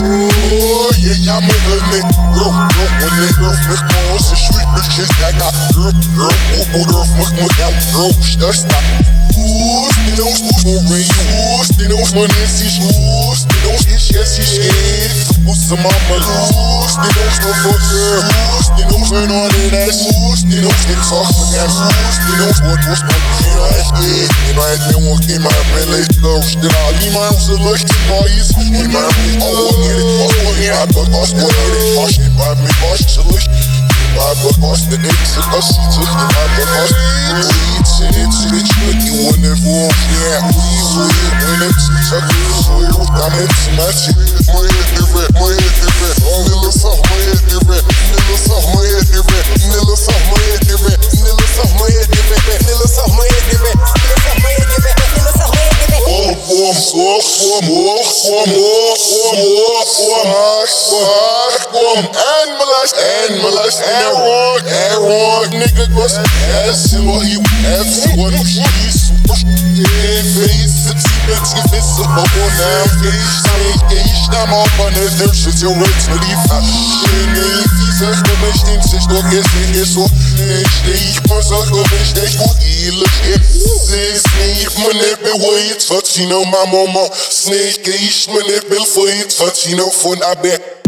Yeah, я мы лыны Girl, girl, мы не girl Мы полосы шли, bitches, гайна Girl, girl, у буров мы хмыкам Girl, что ж так? Пусть не науш, пусть муры Пусть не науш, мы не сишь Пусть не науш, не сейчас ищет Пусть мама Пусть не науш, но фотер Пусть не науш, мы но не нас Пусть не науш, не цох, мы гам Пусть не науш, вот пусть мы не науш Не науш, не Bak hemen elektörler İmam zırlık faiz Hemen Alan yeri Aslan yeri Bak aslan yeri Baş hemen mi başçılık Hemen bak aslan eksik asitlik Hemen bak aslan Lead to the trick You will never Yeah Please wait When it's a good I'm automatic om om om om om om om om om en molest en molest en rock en rock nigga goes S what he F what he's in face it's it's if it's a bubble now face ich da mal von der Fisch ist your roots mit die Faschen ich sag du mich den sich doch ist nicht so nicht ich muss auch du mich nicht gut illig ist Sneak manipulate, touching on my mama. Snake ish manipulate, touching on phone, I bet.